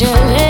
jealous.